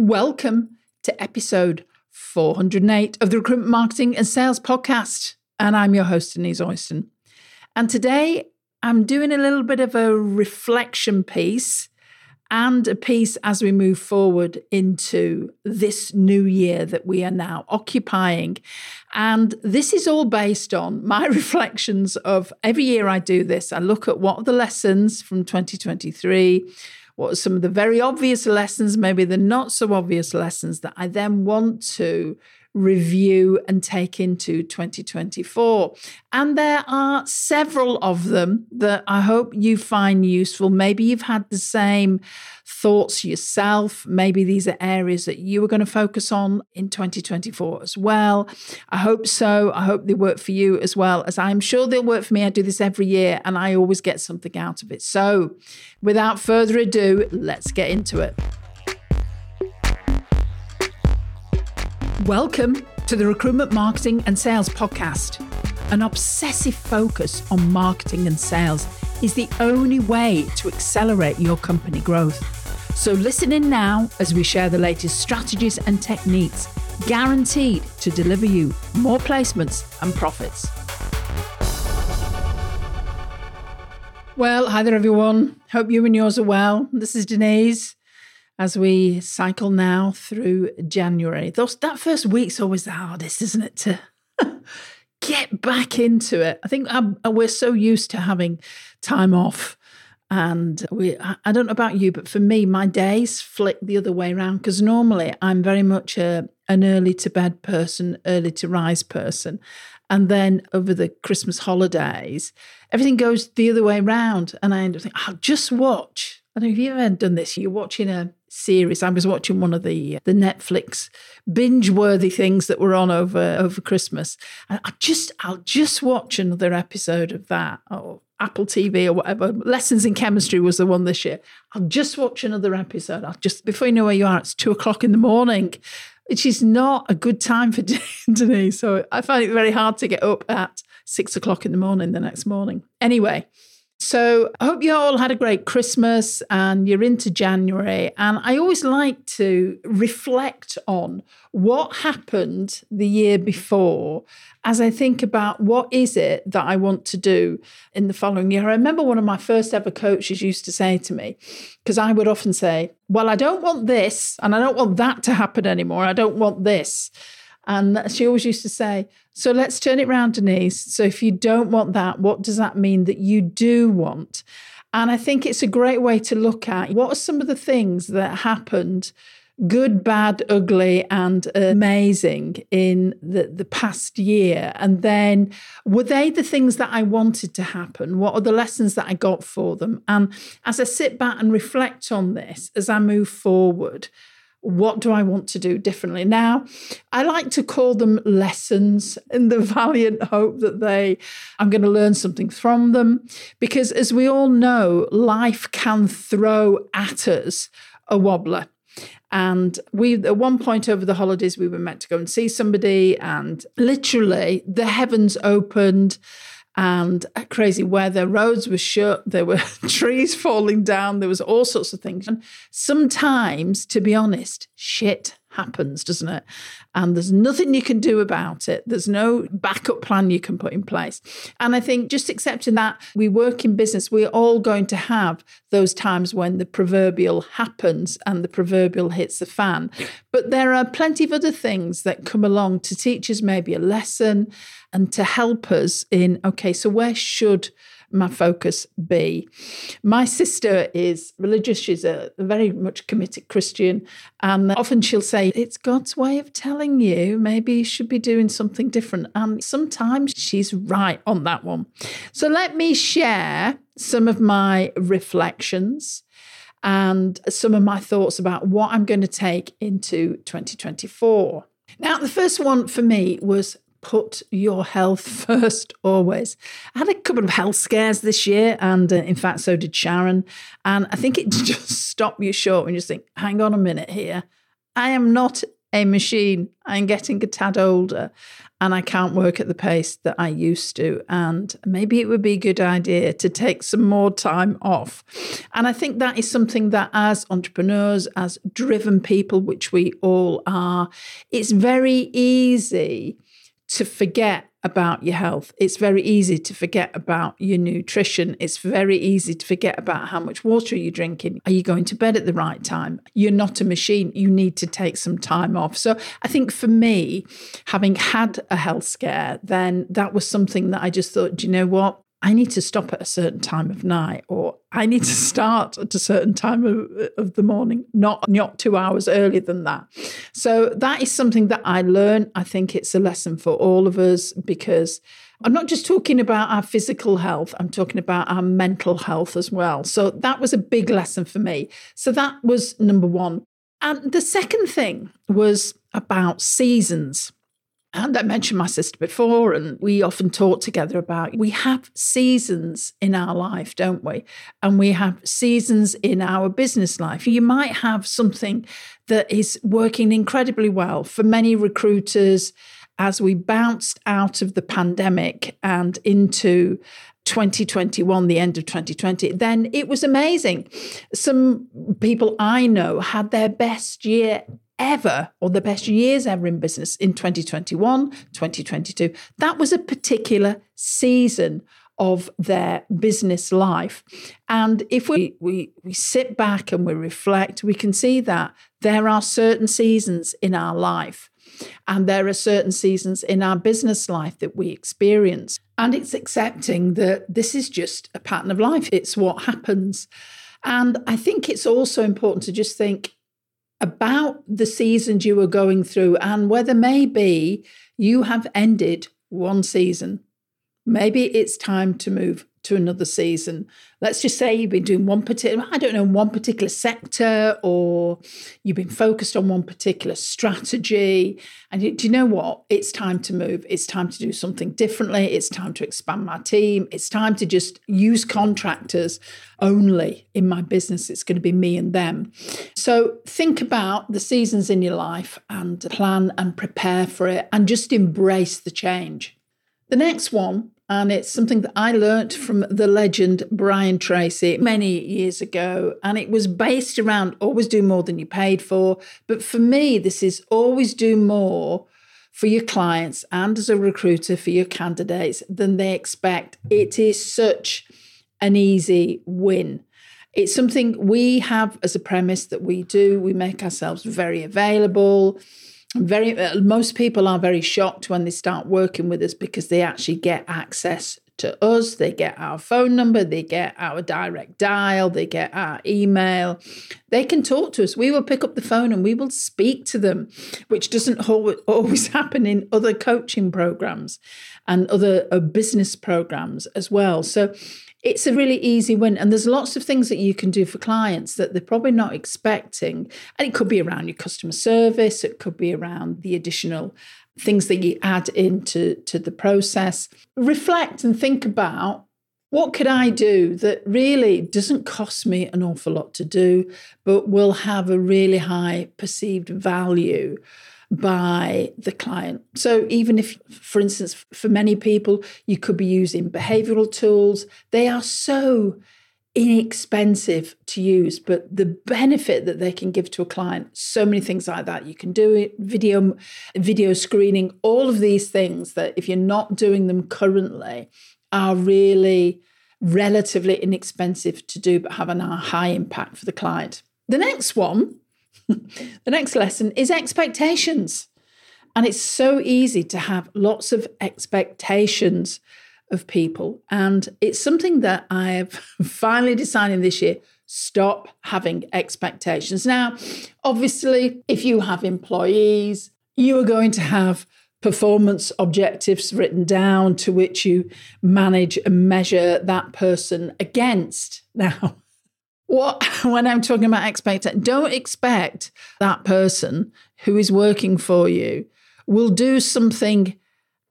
Welcome to episode 408 of the Recruitment Marketing and Sales Podcast. And I'm your host, Denise Oyston. And today I'm doing a little bit of a reflection piece and a piece as we move forward into this new year that we are now occupying. And this is all based on my reflections of every year I do this. I look at what are the lessons from 2023 what are some of the very obvious lessons, maybe the not so obvious lessons that I then want to review and take into 2024. And there are several of them that I hope you find useful. Maybe you've had the same thoughts yourself. Maybe these are areas that you are going to focus on in 2024 as well. I hope so. I hope they work for you as well, as I'm sure they'll work for me. I do this every year and I always get something out of it. So, without further ado, let's get into it. Welcome to the Recruitment Marketing and Sales Podcast. An obsessive focus on marketing and sales is the only way to accelerate your company growth. So, listen in now as we share the latest strategies and techniques guaranteed to deliver you more placements and profits. Well, hi there, everyone. Hope you and yours are well. This is Denise as we cycle now through January. Those, that first week's always the hardest, isn't it? To get back into it. I think I'm, we're so used to having time off. And we, I don't know about you, but for me, my days flick the other way around because normally I'm very much a, an early to bed person, early to rise person. And then over the Christmas holidays, everything goes the other way around. And I end up thinking, I'll just watch. I don't know if you've ever done this. You're watching a series. I was watching one of the uh, the Netflix binge worthy things that were on over over Christmas. And I just I'll just watch another episode of that or Apple TV or whatever. Lessons in Chemistry was the one this year. I'll just watch another episode. I'll just before you know where you are, it's two o'clock in the morning. Which is not a good time for Denise. So I find it very hard to get up at six o'clock in the morning the next morning. Anyway, so I hope you all had a great Christmas and you're into January. And I always like to reflect on what happened the year before as I think about what is it that I want to do in the following year. I remember one of my first ever coaches used to say to me, because I would often say, Well, I don't want this and I don't want that to happen anymore. I don't want this. And she always used to say, So let's turn it round, Denise. So if you don't want that, what does that mean that you do want? And I think it's a great way to look at what are some of the things that happened good, bad, ugly, and amazing in the, the past year? And then were they the things that I wanted to happen? What are the lessons that I got for them? And as I sit back and reflect on this as I move forward, what do I want to do differently? Now, I like to call them lessons in the valiant hope that they, I'm going to learn something from them. Because as we all know, life can throw at us a wobbler. And we, at one point over the holidays, we were meant to go and see somebody, and literally the heavens opened and crazy weather. Roads were shut. There were trees falling down. There was all sorts of things. And sometimes, to be honest, shit happens, doesn't it? And there's nothing you can do about it. There's no backup plan you can put in place. And I think just accepting that we work in business, we're all going to have those times when the proverbial happens and the proverbial hits the fan. But there are plenty of other things that come along to teach us maybe a lesson and to help us in okay, so where should my focus be? My sister is religious, she's a very much committed Christian, and often she'll say, It's God's way of telling you maybe you should be doing something different. And sometimes she's right on that one. So let me share some of my reflections and some of my thoughts about what I'm going to take into 2024. Now, the first one for me was put your health first always. I had a couple of health scares this year, and uh, in fact, so did Sharon. And I think it just stopped you short and you think, hang on a minute here. I am not a machine. I'm getting a tad older and I can't work at the pace that I used to. And maybe it would be a good idea to take some more time off. And I think that is something that, as entrepreneurs, as driven people, which we all are, it's very easy to forget about your health. It's very easy to forget about your nutrition. It's very easy to forget about how much water you're drinking. Are you going to bed at the right time? You're not a machine. You need to take some time off. So I think for me, having had a health scare, then that was something that I just thought, do you know what? I need to stop at a certain time of night, or I need to start at a certain time of, of, the morning, not not two hours earlier than that. So that is something that I learned. I think it's a lesson for all of us because I'm not just talking about our physical health, I'm talking about our mental health as well. So that was a big lesson for me. So that was number one. And the second thing was about seasons. And I mentioned my sister before, and we often talk together about we have seasons in our life, don't we? And we have seasons in our business life. You might have something that is working incredibly well for many recruiters as we bounced out of the pandemic and into 2021, the end of 2020, then it was amazing. Some people I know had their best year ever or the best years ever in business in 2021, 2022. That was a particular season of their business life. And if we, we, we sit back and we reflect, we can see that there are certain seasons in our life. And there are certain seasons in our business life that we experience. And it's accepting that this is just a pattern of life, it's what happens. And I think it's also important to just think about the seasons you were going through and whether maybe you have ended one season. Maybe it's time to move to another season. Let's just say you've been doing one particular, I don't know, one particular sector, or you've been focused on one particular strategy. And you, do you know what? It's time to move. It's time to do something differently. It's time to expand my team. It's time to just use contractors only in my business. It's going to be me and them. So think about the seasons in your life and plan and prepare for it and just embrace the change. The next one and it's something that I learnt from the legend Brian Tracy many years ago. And it was based around always do more than you paid for. But for me, this is always do more for your clients and as a recruiter for your candidates than they expect. It is such an easy win. It's something we have as a premise that we do. We make ourselves very available very uh, most people are very shocked when they start working with us because they actually get access to us. They get our phone number they get our direct dial they get our email. They can talk to us. We will pick up the phone and we will speak to them which doesn't always happen in other coaching programs and other uh, business programs as well. So it's a really easy win. And there's lots of things that you can do for clients that they're probably not expecting. And it could be around your customer service, it could be around the additional things that you add into to the process. Reflect and think about what could I do that really doesn't cost me an awful lot to do, but will have a really high perceived value by the client. So, even if, for instance, for many people, you could be using behavioral tools, they are so inexpensive to use, but the benefit that they can give to a client, so many things like that. You can do it, video, video screening, all of these things that if you're not doing them currently are really relatively inexpensive to do, but have a high impact for the client. The next one the next lesson is expectations. And it's so easy to have lots of expectations of people. And it's something that I've finally decided this year stop having expectations. Now, obviously, if you have employees, you are going to have performance objectives written down to which you manage and measure that person against. Now, what when I'm talking about expect, don't expect that person who is working for you will do something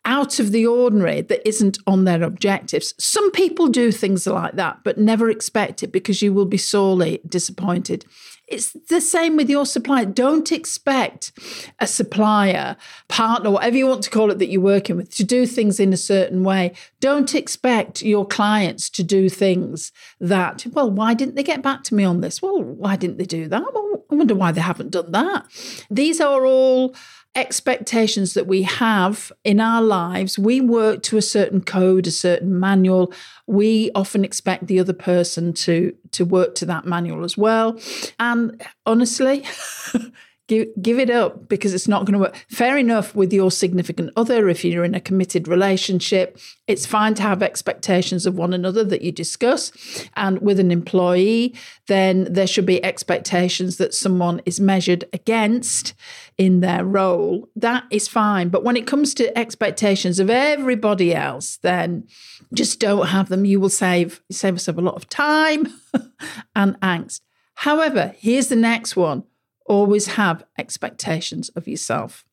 out of the ordinary that isn't on their objectives. Some people do things like that, but never expect it because you will be sorely disappointed. It's the same with your supplier. Don't expect a supplier, partner, whatever you want to call it that you're working with, to do things in a certain way. Don't expect your clients to do things that, well, why didn't they get back to me on this? Well, why didn't they do that? Well, I wonder why they haven't done that. These are all expectations that we have in our lives. We work to a certain code, a certain manual. We often expect the other person to to work to that manual as well. And honestly, give, give it up because it's not going to work. Fair enough with your significant other, if you're in a committed relationship, it's fine to have expectations of one another that you discuss. And with an employee, then there should be expectations that someone is measured against in their role. That is fine. But when it comes to expectations of everybody else, then just don't have them. You will save save yourself a lot of time and angst. However, here's the next one always have expectations of yourself.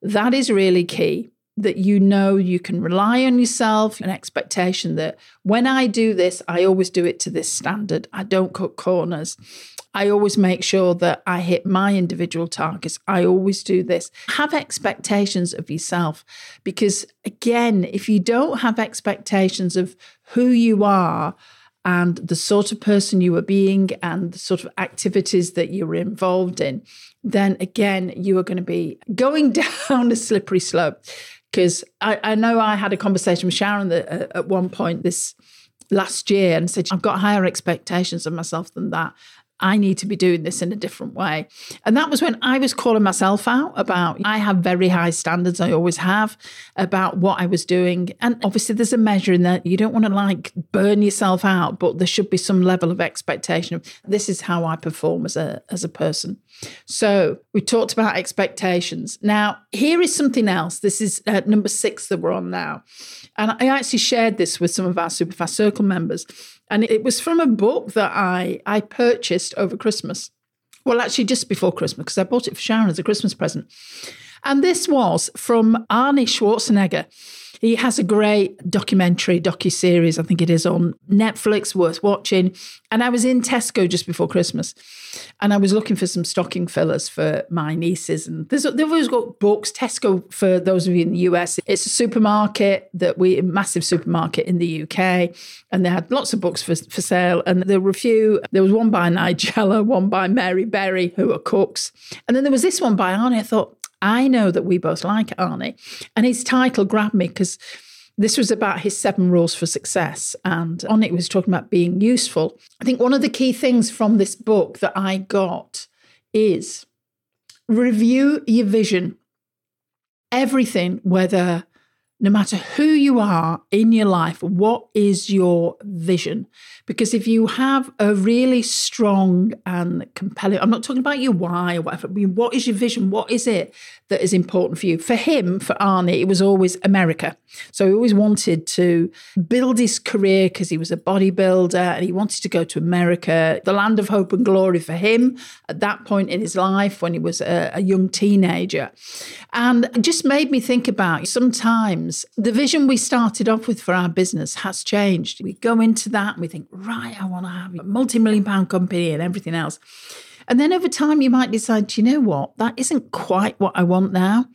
That is really key that you know you can rely on yourself, an expectation that when I do this, I always do it to this standard. I don't cut corners. I always make sure that I hit my individual targets. I always do this. Have expectations of yourself because, again, if you don't have expectations of who you are, and the sort of person you were being and the sort of activities that you were involved in, then again, you are going to be going down a slippery slope. Because I, I, know I had a conversation with Sharon that, uh, at one point this last year and said, I've got higher expectations of myself than that. I need to be doing this in a different way. And that was when I was calling myself out about, I have very high standards, I always have, about what I was doing. And obviously, there's a measure in that you don't want to like burn yourself out, but there should be some level of expectation of this is how I perform as a, as a person. So we talked about expectations. Now, here is something else. This is uh, number six that we're on now. And I actually shared this with some of our Superfast Circle members. And it was from a book that I, I purchased over Christmas. Well, actually, just before Christmas, because I bought it for Sharon as a Christmas present. And this was from Arnie Schwarzenegger. He has a great documentary, docu series, I think it is on Netflix, worth watching. And I was in Tesco just before Christmas, and I was looking for some stocking fillers for my nieces. And there's they've always got books. Tesco, for those of you in the US, it's a supermarket that we massive supermarket in the UK, and they had lots of books for for sale. And there were a few. There was one by Nigella, one by Mary Berry, who are cooks, and then there was this one by Arnie. I thought I know that we both like Arnie. And his title grabbed me because this was about his seven rules for success. And on it was talking about being useful. I think one of the key things from this book that I got is review your vision. Everything, whether no matter who you are in your life, what is your vision? Because if you have a really strong and compelling, I'm not talking about your why or whatever, I mean, what is your vision? What is it that is important for you? For him, for Arnie, it was always America. So he always wanted to build his career because he was a bodybuilder and he wanted to go to America, the land of hope and glory for him at that point in his life when he was a, a young teenager. And it just made me think about sometimes the vision we started off with for our business has changed. We go into that and we think, right, I want to have a multi million pound company and everything else. And then over time, you might decide, you know what, that isn't quite what I want now.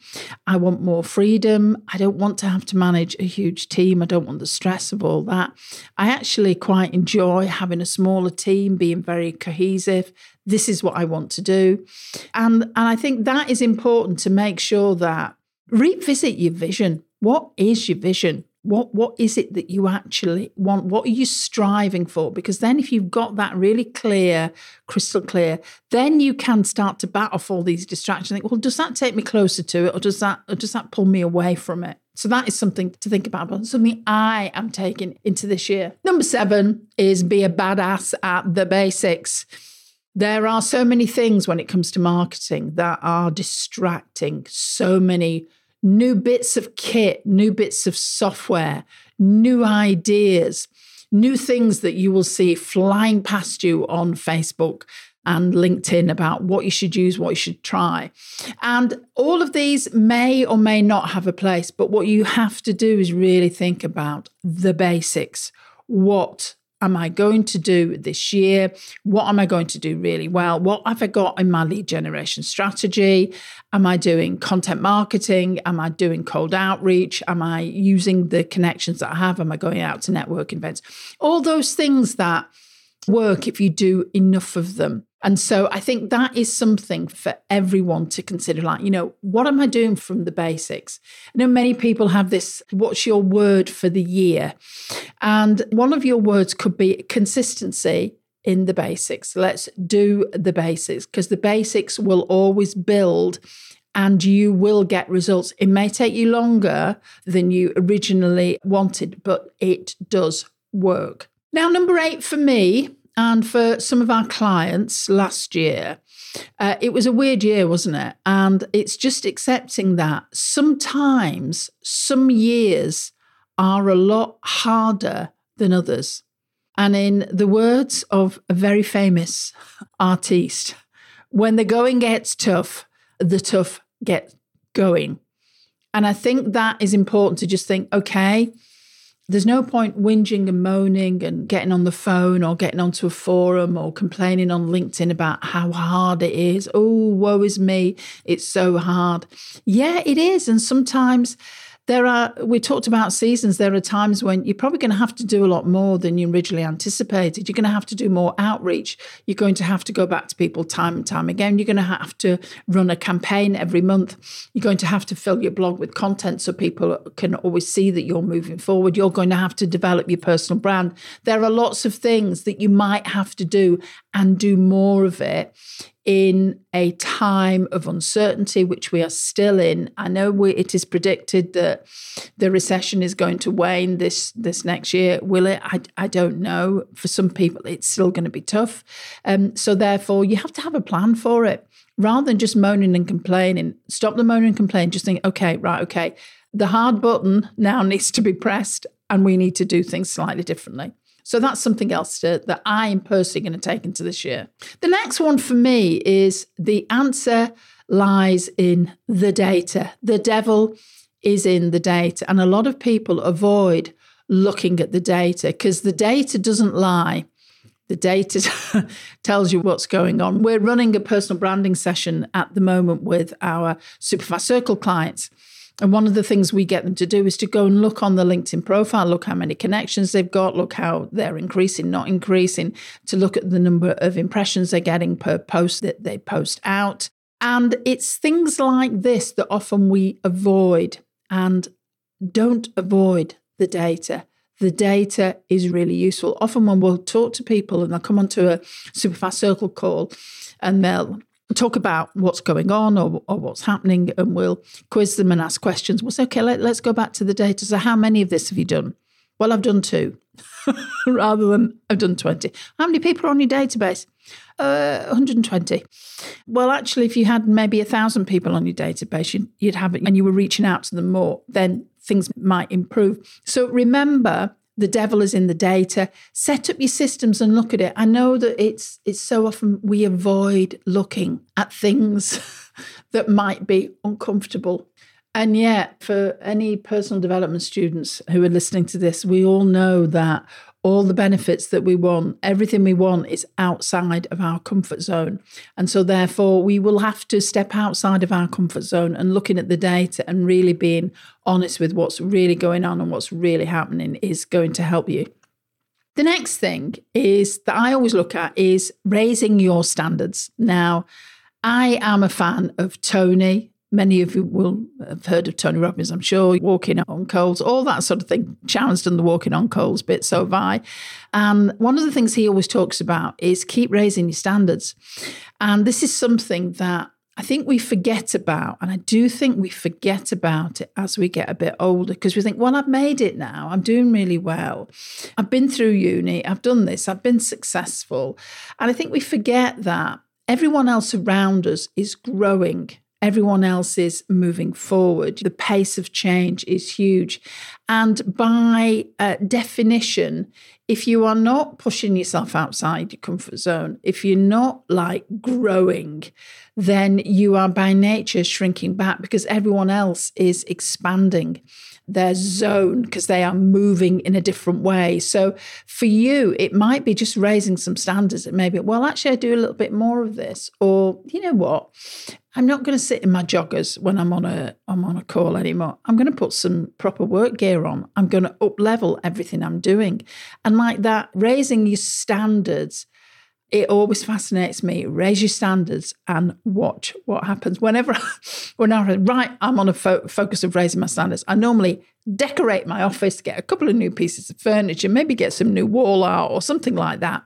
I want more freedom. I don't want to have to manage a huge team. I don't want the stress of all that. I actually quite enjoy having a smaller team, being very cohesive. This is what I want to do. And, and I think that is important to make sure that revisit your vision. What is your vision? what what is it that you actually want? What are you striving for? Because then if you've got that really clear crystal clear then you can start to bat off all these distractions. Think well does that take me closer to it or does that or does that pull me away from it? So that is something to think about but something i am taking into this year. Number seven is be a badass at the basics. There are so many things when it comes to marketing that are distracting. So many new bits of kit, new bits of software, new ideas, new things that you will see flying past you on Facebook and LinkedIn about what you should use, what you should try. And all of these may or may not have a place, but what you have to do is really think about the basics. What am I going to do this year? What am I going to do really well? What have I got in my lead generation strategy? Am I doing content marketing? Am I doing cold outreach? Am I using the connections that I have? Am I going out to network events? All those things that work if you do enough of them. And so I think that is something for everyone to consider like, you know, what am I doing from the basics? I know many people have this what's your word for the year? And one of your words could be consistency in the basics. Let's do the basics because the basics will always build and you will get results. It may take you longer than you originally wanted, but it does work. Now, number eight for me and for some of our clients last year, uh, it was a weird year, wasn't it? And it's just accepting that sometimes some years are a lot harder than others. And in the words of a very famous artiste, when the going gets tough, the tough get going. And I think that is important to just think okay, there's no point whinging and moaning and getting on the phone or getting onto a forum or complaining on LinkedIn about how hard it is. Oh, woe is me. It's so hard. Yeah, it is. And sometimes there are, we talked about seasons, there are times when you're probably going to have to do a lot more than you originally anticipated. You're going to have to do more outreach. You're going to have to go back to people time and time again. You're going to have to run a campaign every month. You're going to have to fill your blog with content so people can always see that you're moving forward. You're going to have to develop your personal brand. There are lots of things that you might have to do and do more of it in a time of uncertainty, which we are still in. I know we, it is predicted that the recession is going to wane this this next year. Will it? I, I don't know. For some people, it's still going to be tough. Um, so therefore, you have to have a plan for it rather than just moaning and complaining. Stop the moaning and complaining. Just think, okay, right, okay. The hard button now needs to be pressed, and we need to do things slightly differently. So that's something else to, that I am personally going to take into this year. The next one for me is the answer lies in the data. The devil is in the data. And a lot of people avoid looking at the data because the data doesn't lie. The data tells you what's going on. We're running a personal branding session at the moment with our Superfast Circle clients. And one of the things we get them to do is to go and look on the LinkedIn profile, look how many connections they've got, look how they're increasing, not increasing, to look at the number of impressions they're getting per post that they post out. And it's things like this that often we avoid and don't avoid the data. The data is really useful. Often, when we'll talk to people and they'll come onto a Superfast Circle call and they'll talk about what's going on or, or what's happening and we'll quiz them and ask questions. We'll say, okay, let, let's go back to the data. So, how many of this have you done? Well, I've done two rather than I've done 20. How many people are on your database? Uh, 120. Well, actually, if you had maybe a thousand people on your database, you'd, you'd have it and you were reaching out to them more, then things might improve. So remember, the devil is in the data. Set up your systems and look at it. I know that it's it's so often we avoid looking at things that might be uncomfortable. And yet for any personal development students who are listening to this we all know that all the benefits that we want, everything we want is outside of our comfort zone. And so, therefore, we will have to step outside of our comfort zone and looking at the data and really being honest with what's really going on and what's really happening is going to help you. The next thing is that I always look at is raising your standards. Now, I am a fan of Tony Many of you will have heard of Tony Robbins, I'm sure, walking on coals, all that sort of thing. Sharon's done the walking on coals bit, so have I. And one of the things he always talks about is keep raising your standards. And this is something that I think we forget about. And I do think we forget about it as we get a bit older because we think, well, I've made it now. I'm doing really well. I've been through uni. I've done this. I've been successful. And I think we forget that everyone else around us is growing everyone else is moving forward. The pace of change is huge. And by uh, definition, if you are not pushing yourself outside your comfort zone, if you're not like growing, then you are by nature shrinking back because everyone else is expanding. Their zone because they are moving in a different way. So for you, it might be just raising some standards. It may be, well, actually, I do a little bit more of this. Or, you know what? I'm not going to sit in my joggers when I'm on a I'm on a call anymore. I'm going to put some proper work gear on. I'm going to up level everything I'm doing. And like that, raising your standards it always fascinates me. Raise your standards and watch what happens. Whenever, whenever right, I'm on a fo- focus of raising my standards. I normally decorate my office, get a couple of new pieces of furniture, maybe get some new wall art or something like that.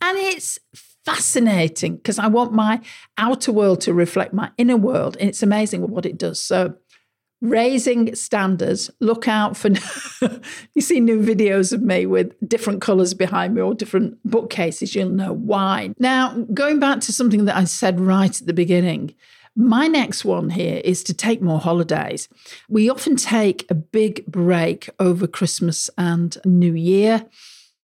And it's fascinating because I want my outer world to reflect my inner world. And it's amazing what it does. So raising standards. Look out for you see new videos of me with different colors behind me or different bookcases, you'll know why. Now, going back to something that I said right at the beginning, my next one here is to take more holidays. We often take a big break over Christmas and New Year.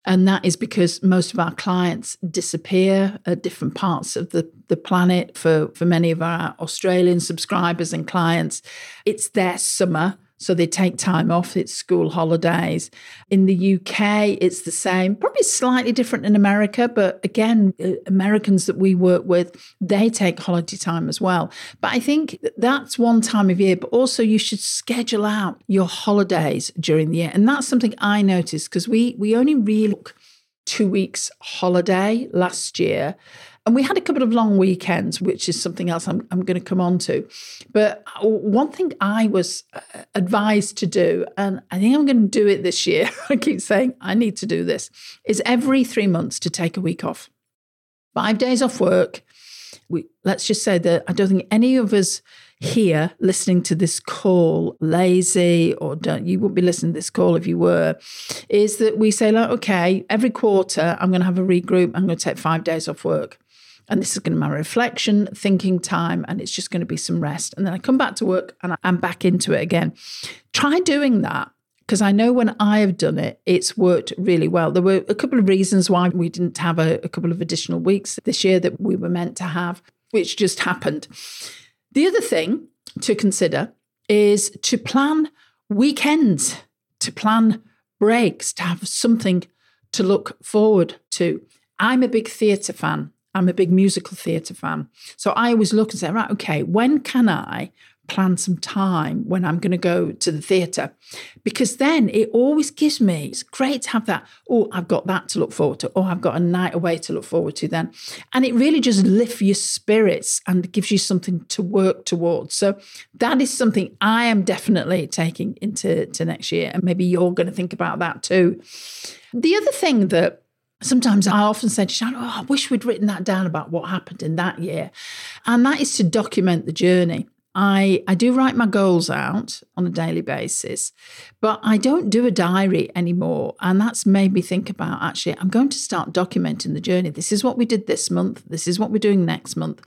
And that is because most of our clients disappear at different parts of the, the planet. For, for many of our Australian subscribers and clients, it's their summer. So they take time off, it's school holidays. In the UK, it's the same, probably slightly different in America, but again, uh, Americans that we work with, they take holiday time as well. But I think that's one time of year, but also you should schedule out your holidays during the year. And that's something I noticed because we we only really two weeks holiday last year. And we had a couple of long weekends, which is something else I'm, I'm going to come on to. But one thing I was uh, advised to do, and I think I'm going to do it this year, I keep saying I need to do this, is every three months to take a week off. Five days off work. We, let's just say that I don't think any of us here listening to this call lazy or don't you wouldn't be listening to this call if you were is that we say like okay every quarter i'm going to have a regroup i'm going to take five days off work and this is going to be my reflection, thinking time, and it's just going to be some rest. And then I come back to work and I'm back into it again. Try doing that because I know when I have done it, it's worked really well. There were a couple of reasons why we didn't have a, a couple of additional weeks this year that we were meant to have, which just happened. The other thing to consider is to plan weekends, to plan breaks, to have something to look forward to. I'm a big theatre fan. I'm a big musical theatre fan. So I always look and say, right, okay, when can I plan some time when I'm going to go to the theatre? Because then it always gives me, it's great to have that, oh, I've got that to look forward to, oh, I've got a night away to look forward to then. And it really just lifts your spirits and gives you something to work towards. So that is something I am definitely taking into to next year. And maybe you're going to think about that too. The other thing that Sometimes I often say to Sharon, Oh, I wish we'd written that down about what happened in that year. And that is to document the journey. I, I do write my goals out on a daily basis, but I don't do a diary anymore. And that's made me think about actually, I'm going to start documenting the journey. This is what we did this month. This is what we're doing next month.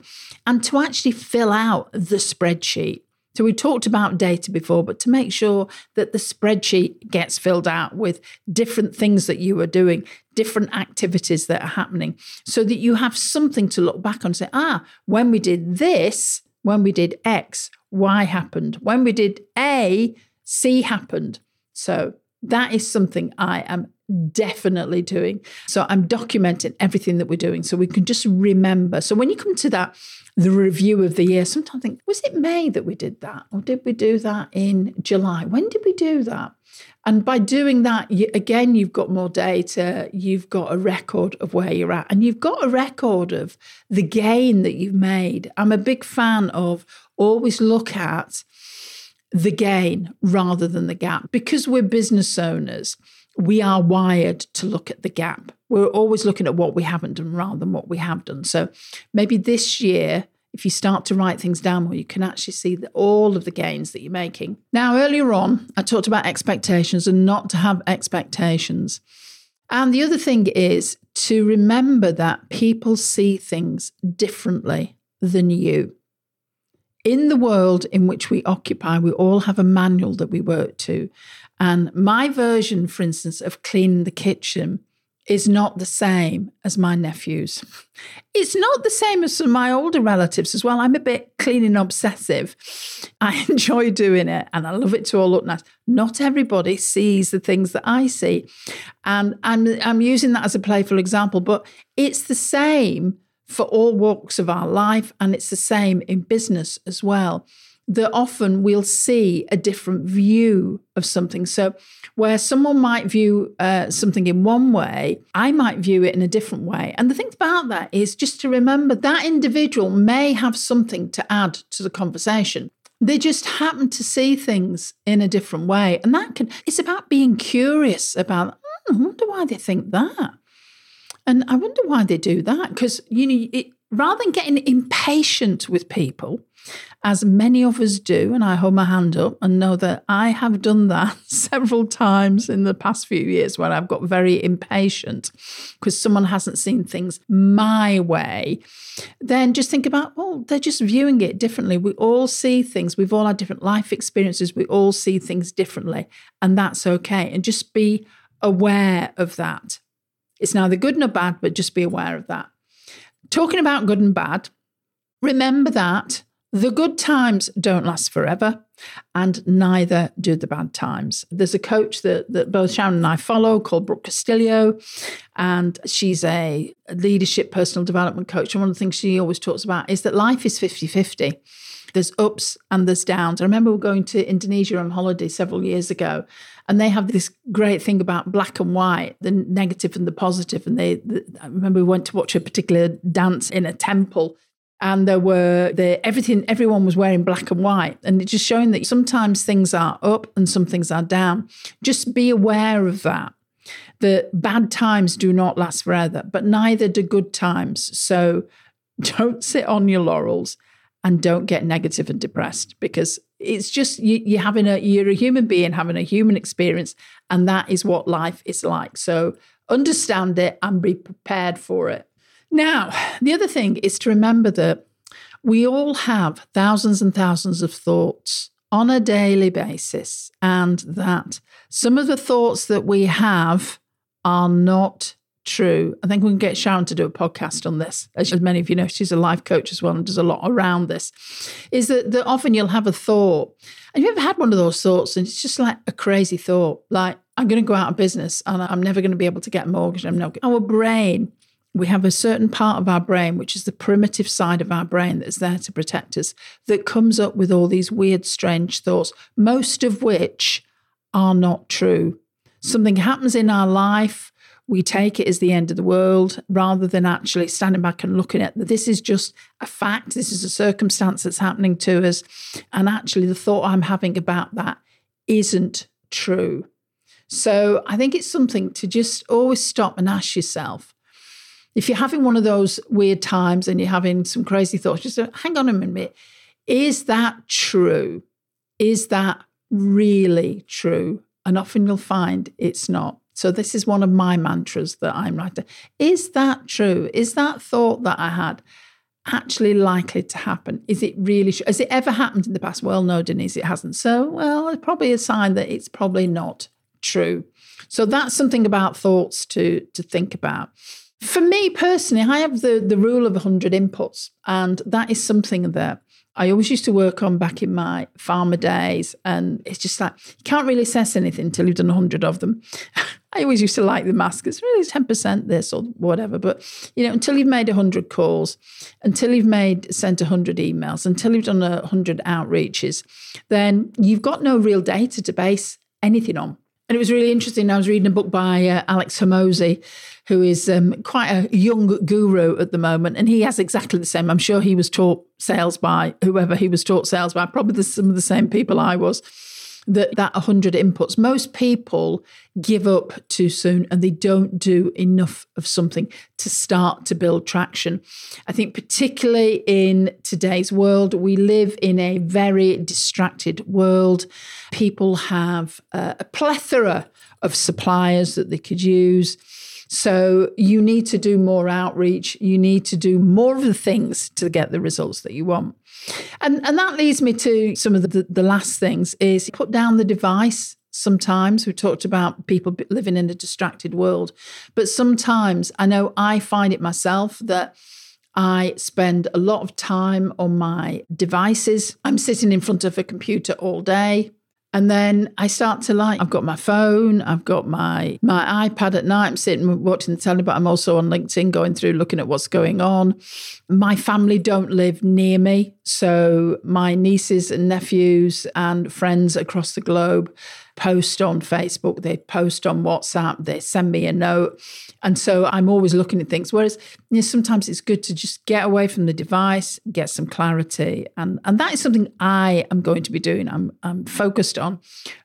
And to actually fill out the spreadsheet so we talked about data before, but to make sure that the spreadsheet gets filled out with different things that you are doing, different activities that are happening, so that you have something to look back on and say, ah, when we did this, when we did X, Y happened. When we did A, C happened. So that is something I am definitely doing. So I'm documenting everything that we're doing so we can just remember. So when you come to that, the review of the year, sometimes I think, was it May that we did that? Or did we do that in July? When did we do that? And by doing that, you, again, you've got more data, you've got a record of where you're at, and you've got a record of the gain that you've made. I'm a big fan of always look at the gain rather than the gap because we're business owners we are wired to look at the gap. We're always looking at what we haven't done rather than what we have done. So maybe this year, if you start to write things down more, you can actually see the, all of the gains that you're making. Now, earlier on, I talked about expectations and not to have expectations. And the other thing is to remember that people see things differently than you. In the world in which we occupy, we all have a manual that we work to. And my version, for instance, of cleaning the kitchen is not the same as my nephews. It's not the same as some of my older relatives as well. I'm a bit cleaning obsessive. I enjoy doing it and I love it to all look nice. Not everybody sees the things that I see. And I'm, I'm using that as a playful example, but it's the same for all walks of our life and it's the same in business as well that often we'll see a different view of something. So, where someone might view uh, something in one way, I might view it in a different way. And the thing about that is just to remember that individual may have something to add to the conversation. They just happen to see things in a different way. And that can, it's about being curious about, oh, I wonder why they think that. And I wonder why they do that. Because, you know, it, rather than getting impatient with people, as many of us do, and I hold my hand up and know that I have done that several times in the past few years when I've got very impatient because someone hasn't seen things my way, then just think about, well, they're just viewing it differently. We all see things, we've all had different life experiences, we all see things differently, and that's okay. And just be aware of that. It's neither good nor bad, but just be aware of that. Talking about good and bad, remember that the good times don't last forever, and neither do the bad times. There's a coach that, that both Sharon and I follow called Brooke Castillo, and she's a leadership personal development coach. And one of the things she always talks about is that life is 50 50. There's ups and there's downs. I remember going to Indonesia on holiday several years ago, and they have this great thing about black and white, the negative and the positive. And they, the, I remember we went to watch a particular dance in a temple and there were the everything everyone was wearing black and white. And it's just showing that sometimes things are up and some things are down. Just be aware of that that bad times do not last forever but neither do good times. So don't sit on your laurels and don't get negative and depressed because it's just you, you're having a you're a human being having a human experience and that is what life is like. So understand it and be prepared for it. Now, the other thing is to remember that we all have thousands and thousands of thoughts on a daily basis, and that some of the thoughts that we have are not true. I think we can get Sharon to do a podcast on this. As many of you know, she's a life coach as well and does a lot around this. Is that, that often you'll have a thought. Have you ever had one of those thoughts and it's just like a crazy thought? Like, I'm going to go out of business and I'm never going to be able to get a mortgage. I'm not. Our brain we have a certain part of our brain, which is the primitive side of our brain that's there to protect us, that comes up with all these weird, strange thoughts, most of which are not true. Something happens in our life, we take it as the end of the world rather than actually standing back and looking at that this is just a fact, this is a circumstance that's happening to us. And actually, the thought I'm having about that isn't true. So I think it's something to just always stop and ask yourself if you're having one of those weird times and you're having some crazy thoughts, just hang on a minute. Is that true? Is that really true? And often you'll find it's not. So, this is one of my mantras that I'm writing. Is that true? Is that thought that I had actually likely to happen? Is it really true? Has it ever happened in the past? Well, no, Denise, it hasn't. So, well, it's probably a sign that it's probably not true. So, that's something about thoughts to, to think about. For me personally, I have the, the rule of 100 inputs, and that is something that I always used to work on back in my farmer days. And it's just like, you can't really assess anything until you've done 100 of them. I always used to like the mask. It's really 10% this or whatever. But, you know, until you've made 100 calls, until you've made, sent 100 emails, until you've done 100 outreaches, then you've got no real data to base anything on. And it was really interesting. I was reading a book by uh, Alex Hormozi, who is um, quite a young guru at the moment, and he has exactly the same. I'm sure he was taught sales by whoever he was taught sales by, probably the, some of the same people I was that that 100 inputs. Most people give up too soon and they don't do enough of something to start to build traction. I think particularly in today's world we live in a very distracted world. People have a, a plethora of suppliers that they could use so you need to do more outreach. You need to do more of the things to get the results that you want. And, and that leads me to some of the, the last things is put down the device sometimes. We talked about people living in a distracted world. But sometimes I know I find it myself that I spend a lot of time on my devices. I'm sitting in front of a computer all day. And then I start to like, I've got my phone, I've got my my iPad at night, I'm sitting watching the telly, but I'm also on LinkedIn going through looking at what's going on. My family don't live near me. So my nieces and nephews and friends across the globe post on Facebook, they post on WhatsApp, they send me a note. And so I'm always looking at things. Whereas you know, sometimes it's good to just get away from the device, get some clarity. And, and that is something I am going to be doing. I'm, I'm focused on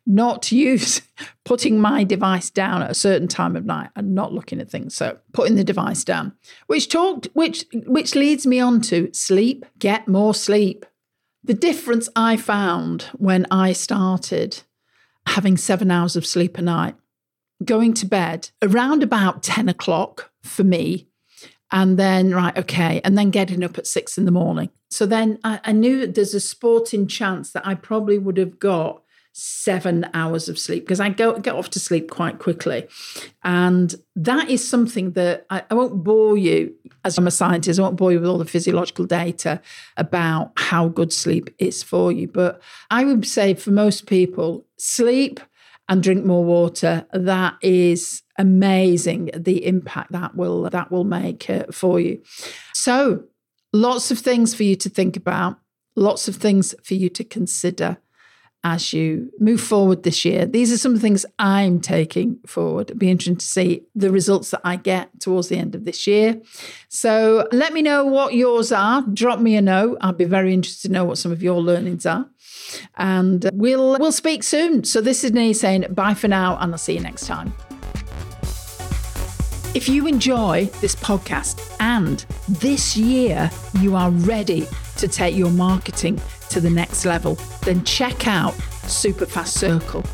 not use putting my device down at a certain time of night and not looking at things. So putting the device down, which talked, which which leads me on to sleep, get more sleep. The difference I found when I started having seven hours of sleep a night, going to bed around about 10 o'clock for me. And then, right, okay, and then getting up at six in the morning. So then I, I knew there's a sporting chance that I probably would have got seven hours of sleep because I go get off to sleep quite quickly. And that is something that I, I, won't bore you, as I'm a scientist, I won't bore you with all the physiological data about how good sleep is for you. But I would say for most people, sleep and drink more water, that is amazing the impact that will that will make uh, for you. So, lots of things for you to think about, lots of things for you to consider as you move forward this year. These are some of the things I'm taking forward. It'd be interesting to see the results that I get towards the end of this year. So let me know what yours are. Drop me a note. I'd be very interested to know what some of your learnings are. And we'll we'll speak soon. So this is me saying bye for now, and I'll see you next time. If you enjoy this podcast and this year you are ready to take your marketing to the next level, then check out Superfast Circle.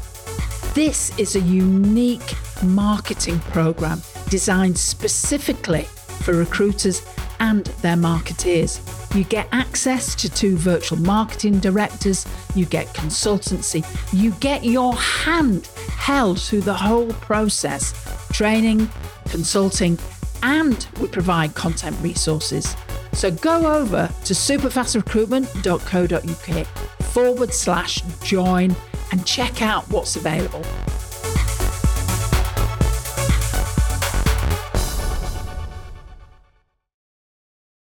This is a unique marketing program designed specifically for recruiters and their marketeers. You get access to two virtual marketing directors, you get consultancy, you get your hand held through the whole process training, consulting, and we provide content resources. So go over to superfastrecruitment.co.uk forward slash join and check out what's available.